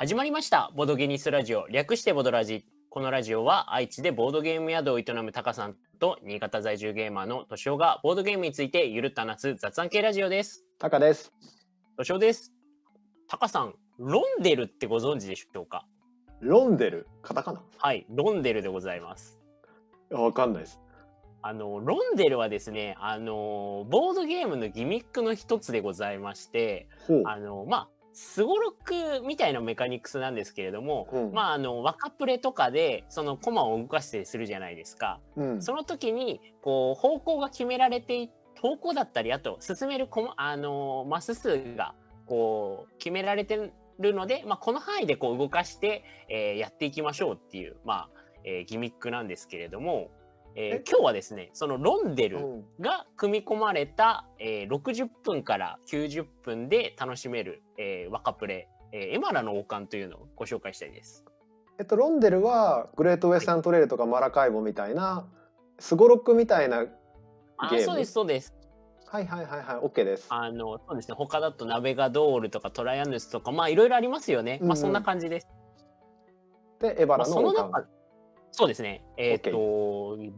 始まりました。ボドゲニスラジオ。略してボドラジ。このラジオは愛知でボードゲーム宿を営むタカさんと新潟在住ゲーマーのトシオがボードゲームについてゆるっと話す雑談系ラジオです。タカです。トシオです。タカさん、ロンデルってご存知でしょうか？ロンデル、カタカナ？はい、ロンデルでございます。わかんないです。あの、ロンデルはですね、あの、ボードゲームのギミックの一つでございまして。あの、まあ、スゴロクみたいなメカニクスなんですけれども、うんまあ、あの、若プレとかで、そのコマを動かしてするじゃないですか。うん。その時に、こう、方向が決められてい、方向だったり、あと、進めるコマ、あの、マス数が、こう、決められてるので、まあ、この範囲でこう動かして、えーやっていきましょうっていう、まあ、えーギミックなんですけれども、えーえ？今日はですね、そのロンデル、うんが組み込まれた、えー60分から90分で楽しめる、えー、若プレ、えーエマラの王冠というのをご紹介したいです。えっと、ロンデルはグレートウェスタントレイルとかマラカイボみたいな、スゴロクみたいな、ゲーム？あそうです、そうです。はいはいはいはい、OK です。あの、そうですね、他だとナベガドールとかトライアヌスとか、まあいろいろありますよね。うんうんまあそんな感じです。で、エバまあ、ラの王冠。中、そうですね、えっ、と、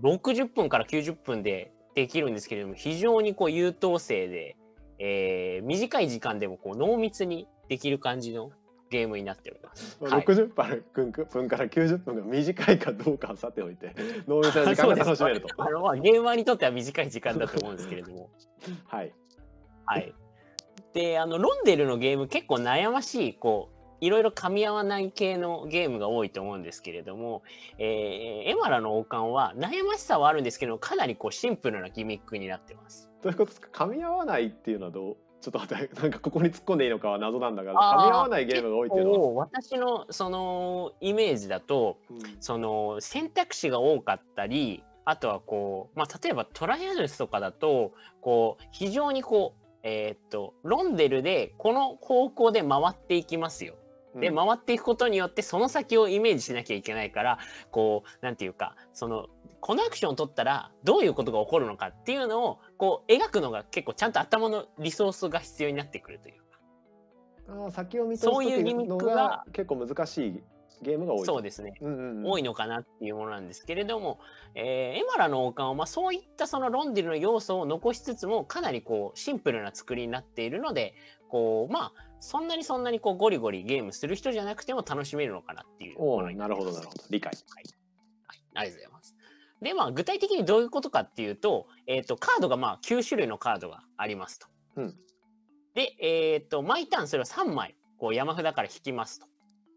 60分から90分でできるんですけれども、非常にこう優等生で、えー短い時間でもこう濃密にできる感じのゲームになっております。はい60分分から90分が短いかどうかはさておいて、濃密な時間が楽しめると。あのまあゲーマーにとっては短い時間だと思うんですけれども。はい。はい。で、あの、ロンデルのゲーム結構悩ましい、こう、いろいろ噛み合わない系のゲームが多いと思うんですけれども、えーエマラの王冠は悩ましさはあるんですけど、かなりこうシンプルなギミックになってます。どういうことですか？噛み合わないっていうのはどう？ちょっと待って、なんかここに突っ込んでいいのかは謎なんだが、噛み合わないゲームが多いっていうのは。私のそのイメージだと、うんその選択肢が多かったり、あとはこう、まあ、例えばトライアヌスとかだと、こう、非常にこう、えーっと、ロンデルでこの方向で回っていきますよ。で、うん回っていくことによってその先をイメージしなきゃいけないから、こう、なんていうか、その、このアクションを取ったらどういうことが起こるのかっていうのを、こう、描くのが結構ちゃんと頭のリソースが必要になってくるというか。あー先を見通すそういうギミッのが結構難しいゲームが多い。そうですね。うんうんうん、多いのかなっていうものなんですけれども、えーエマラの王冠は、まあ、そういったそのロンデルの要素を残しつつもかなりこうシンプルな作りになっているのでこうまあそんなにそんなにこうゴリゴリゲームする人じゃなくても楽しめるのかなっていうおーものになるほどなるほど理解。はい、ありがとうございます。でまあ具体的にどういうことかっていうと,、えー、とカードがまあ9種類のカードがありますと。うんで、えー、と毎ターンそれを3枚こう山札から引きますと。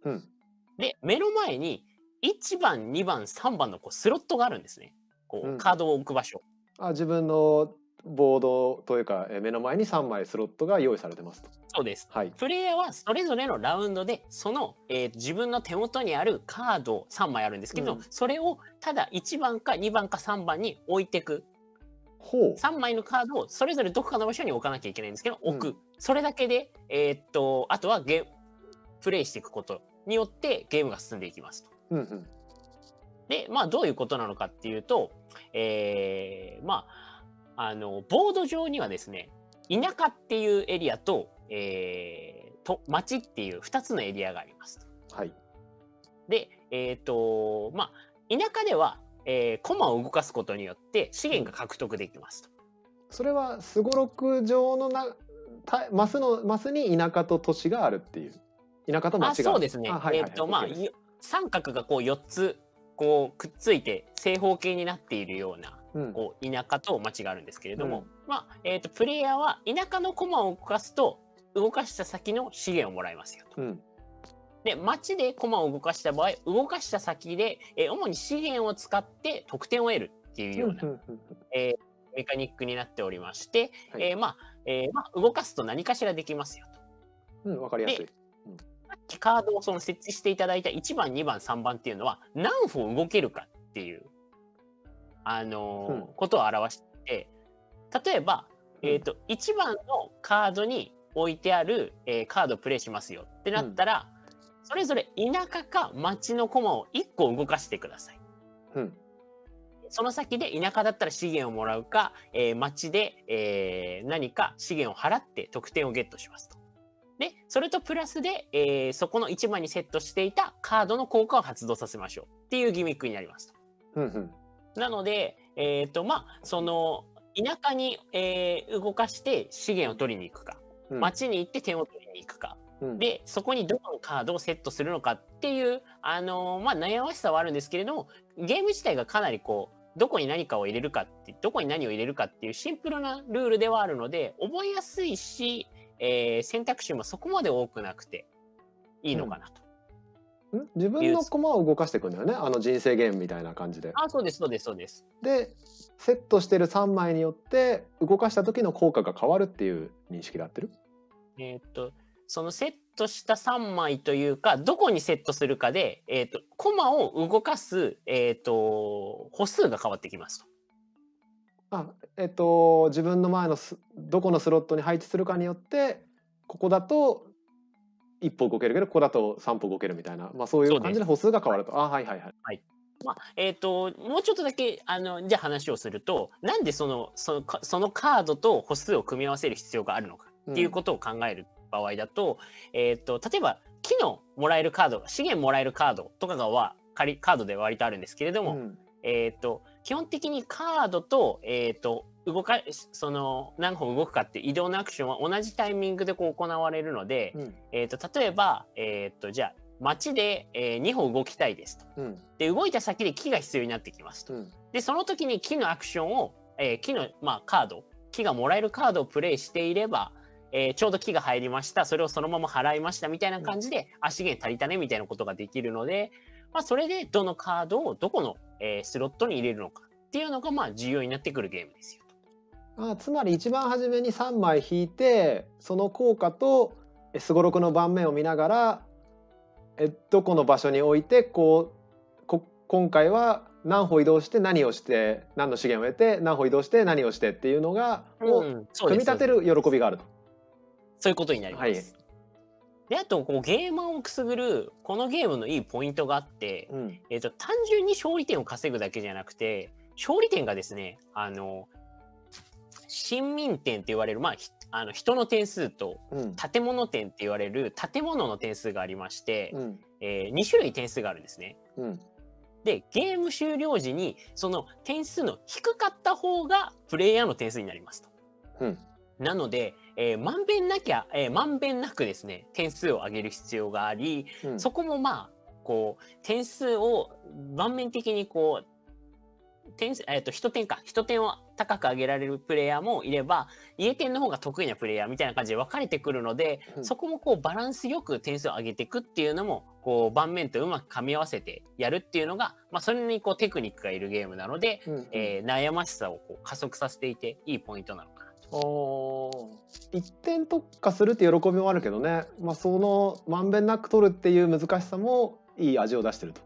うんで目の前に1番2番3番のこうスロットがあるんですね。こううんカードを置く場所。あ自分のボードというかえー目の前に3枚スロットが用意されてますと。そうです。はい。プレイヤーはそれぞれのラウンドでその、えー自分の手元にあるカード3枚あるんですけど、うんそれをただ1番か2番か3番に置いてくほう。3枚のカードをそれぞれどこかの場所に置かなきゃいけないんですけど置く、うそれだけで、えーっとあとはゲープレイしていくことによってゲームが進んでいきますと。うんうんでまあどういうことなのかっていうと、えーまああのボード上にはですね田舎っていうエリアと,、えーと町っていう2つのエリアがありますと。はい。でえーっとまあ田舎では、えー、コマを動かすことによって資源が獲得できますと。それはすごろく上のなたマスのマスに田舎と都市があるっていう。田舎と。そうですね。あはいはいはいえーっとまあ三角がこう4つこうくっついて正方形になっているようなうんこう田舎と町があるんですけれども、まあえー、とプレイヤーは田舎のコマを動かすと動かした先の資源をもらえますよと。うんで町でコマを動かした場合動かした先で、えー主に資源を使って得点を得るっていうような、うんうんえーメカニックになっておりまして、はいえーまあえーまあ、動かすと何かしらできますよと。うんうんわかりやすい。カードをその設置していただいた1番2番3番っていうのは何歩動けるかっていう、あのことを表して例えば、うんえー、と1番のカードに置いてある、えーカードをプレイしますよってなったら、それぞれ田舎か町の駒を1個動かしてください。うんその先で田舎だったら資源をもらうか、えー町で、えー何か資源を払って得点をゲットしますと。で、それとプラスで、えーそこの1枚にセットしていたカードの効果を発動させましょうっていうギミックになりますと。うんうん。なので、えっ、と、まあ、その、田舎に、えー動かして資源を取りに行くか、うん。町に行って点を取りに行くか、うん。で、そこにどのカードをセットするのかっていう、あのーまあ、悩ましさはあるんですけれども、ゲーム自体がかなりこう、どこに何かを入れるかって、どこに何を入れるかっていうシンプルなルールではあるので、覚えやすいし、えー選択肢もそこまで多くなくていいのかなと。ん自分の駒を動かしていくんだよね？あの人生ゲームみたいな感じで。あ、そうです、そうです、そうです。でセットしてる3枚によって動かした時の効果が変わるっていう認識で合ってる？えーっと、そのセットした3枚というか、どこにセットするかで、えーっと、コマを動かす、えーっと、歩数が変わってきますと。あえっと自分の前のスどこのスロットに配置するかによってここだと一歩動けるけどここだと3歩動けるみたいな、まあ、そういそう感じで歩数が変わると。あはいはいはい。まあ、えっ、と、もうちょっとだけ、あの、じゃあ話をすると、なんでその、そのか、そのカードと歩数を組み合わせる必要があるのかっていうことを考える場合だと、えっ、と、例えば、木のもらえるカード、資源もらえるカードとかがは、仮カードで割とあるんですけれども、うんえっ、と、基本的にカードと、えっ、と、動か、その、何歩動くかって移動のアクションは同じタイミングでこう行われるので、うん。えっ、と、例えば、えっ、と、じゃあ、街で、えー2歩動きたいですと。うん。で、動いた先で木が必要になってきますと。うん。で、その時に木のアクションを、えー木の、まあ、カード、木がもらえるカードをプレイしていれば、えーちょうど木が入りました、それをそのまま払いました。みたいな感じで、あ、資源足りたね。みたいなことができるので、まあ、それでどのカードをどこの、えースロットに入れるのかっていうのが、まあ、重要になってくるゲームですよと。あつまり一番初めに3枚引いてその効果とすごろくの盤面を見ながらえどこの場所に置いてこうこ今回は何歩移動して何をして何の資源を得て何歩移動して何をしてっていうのがをうんそうです組み立てる喜びがあると。そういうことになります。はいで、あと、こう、ゲーマーをくすぐる、このゲームのいいポイントがあって、うん。えっ、と、単純に勝利点を稼ぐだけじゃなくて、勝利点がですね、あの、新民点って言われる、まあ、ひあの人の点数とうん。建物点って言われる建物の点数がありまして、うん。え2種類点数があるんですね。うん。で、ゲーム終了時に、その点数の低かった方がプレイヤーの点数になりますと。うんなので、えーまんべんなきゃ、えーまんべんなくですね、点数を上げる必要があり、うん。そこもまあ、こう、点数を盤面的にこう、点数、えっ、と、一点か、一点を高く上げられるプレイヤーもいれば、家点の方が得意なプレイヤーみたいな感じで分かれてくるので、うん。そこもこう、バランスよく点数を上げていくっていうのも、こう、盤面とうまく噛み合わせてやるっていうのが、まあ、それにこう、テクニックがいるゲームなので、うんえー悩ましさをこう加速させていて、いいポイントなの一点特化するって喜びもあるけどね、まあ、そのまんべんなく取るっていう難しさもいい味を出してると。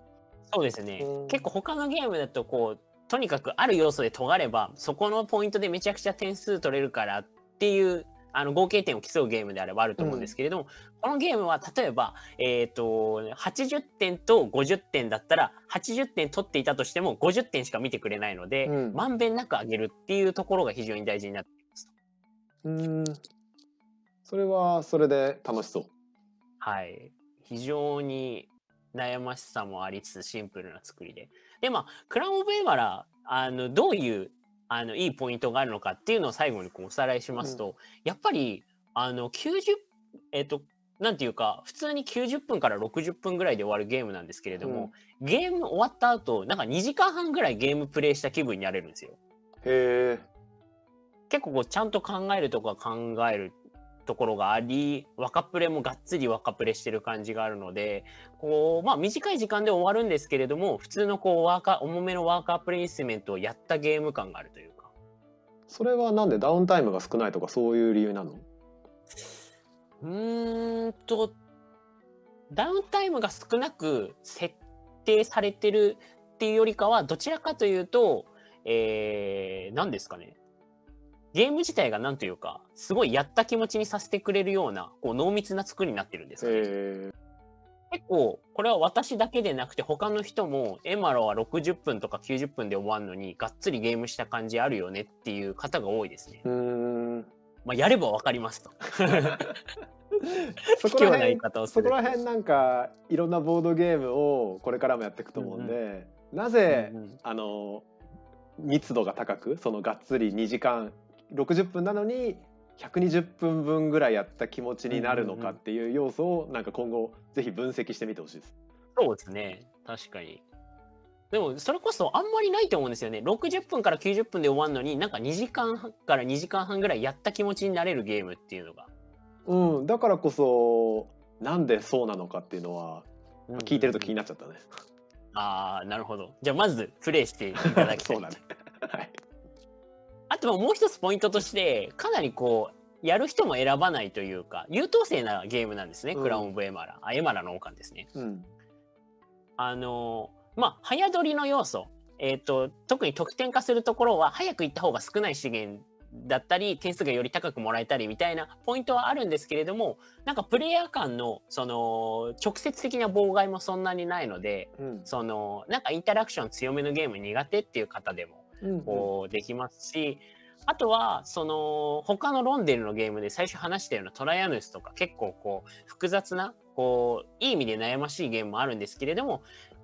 そうですねうん。結構他のゲームだとこうとにかくある要素で尖ればそこのポイントでめちゃくちゃ点数取れるからっていうあの合計点を競うゲームであればあると思うんですけれども、このゲームは例えば、えっと80点と50点だったら80点取っていたとしても50点しか見てくれないので、うんまんべんなく上げるっていうところが非常に大事になってきます。うんそれはそれで楽しそう。はい。非常に悩ましさもありつつシンプルな作りで。で、まあ、クラウン・オブ・エマラ、あの、どういう、あの、いいポイントがあるのかっていうのを最後にこうおさらいしますと、やっぱり、あの、90、えっと、なんていうか、普通に90分から60分ぐらいで終わるゲームなんですけれども、ゲーム終わった後、なんか2時間半ぐらいゲームプレイした気分になれるんですよ。へえ。結構こうちゃんと考えるとか考えるところがあり若プレもがっつり若プレしてる感じがあるのでこうまあ短い時間で終わるんですけれども普通のこうワーカー重めのワーカープレイスメントをやったゲーム感があるというか。それはなんでダウンタイムが少ないとかそういう理由なの？うーんとダウンタイムが少なく設定されてるっていうよりかはどちらかというとえー、何ですかねゲーム自体が何というかすごいやった気持ちにさせてくれるようなこう濃密な作りになってるんですよね。結構これは私だけでなくて他の人もエマロは60分とか90分で終わるのにがっつりゲームした感じあるよねっていう方が多いですね。うーん。まあ、やればわかりますと。そこら辺方そこら辺なんかいろんなボードゲームをこれからもやっていくと思うんで、なぜ、うんうんあの密度が高くそのがっつり2時間60分なのに120分分ぐらいやった気持ちになるのかっていう要素をなんか今後ぜひ分析してみてほしいです。そうですね。確かに。でも、それこそあんまりないと思うんですよね。60分から90分で終わるのに、なんか2時間半から2時間半ぐらいやった気持ちになれるゲームっていうのが。うん、だからこそなんでそうなのかっていうのは聞いてると気になっちゃったね。ああ、なるほど。じゃあ、まずプレイしていただきたい。そうだね。はい。あともう一つポイントとして、かなりこう、やる人も選ばないというか、優等生なゲームなんですね。うんクラウン・オブ・エマラ。あ、エマラの王冠ですね。うん。あのーまあ、早取りの要素。えっ、と、特に得点化するところは、早く行った方が少ない資源だったり、点数がより高くもらえたりみたいなポイントはあるんですけれども、なんかプレイヤー間の、その、直接的な妨害もそんなにないので、うん。その、なんかインタラクション強めのゲーム苦手っていう方でも、うんこうできますし、あとはその他のロンデルのゲームで最初話したようなトラヤヌスとか結構こう複雑なこういい意味で悩ましいゲームもあるんですけれども、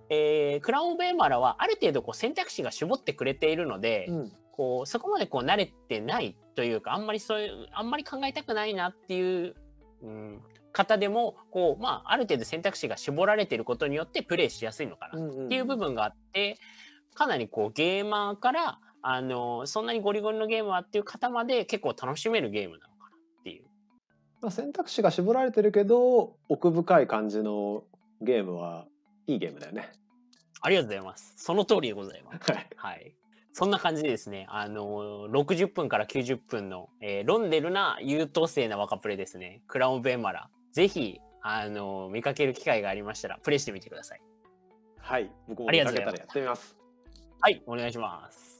えークラウン・オブ・エマラはある程度こう選択肢が絞ってくれているので、うん。こうそこまでこう慣れてないというかあんまりそういうあんまり考えたくないなっていう、うん、方でもこう、まあ、ある程度選択肢が絞られていることによってプレイしやすいのかなうん。っていう部分があって、かなりこうゲーマーから、あの、そんなにゴリゴリのゲームはっていう方まで結構楽しめるゲームなのかなっていう。まあ、選択肢が絞られてるけど奥深い感じのゲームはいいゲームだよね。ありがとうございます。その通りでございます。はい。はい。そんな感じでですね、あの、60分から90分の、えーロンデルな優等生な若プレですね、クラウン・オブ・エンマラ。ぜひ、あの、見かける機会がありましたら、プレイしてみてください。はい。僕も見かけたらやってみます。はい、お願いします。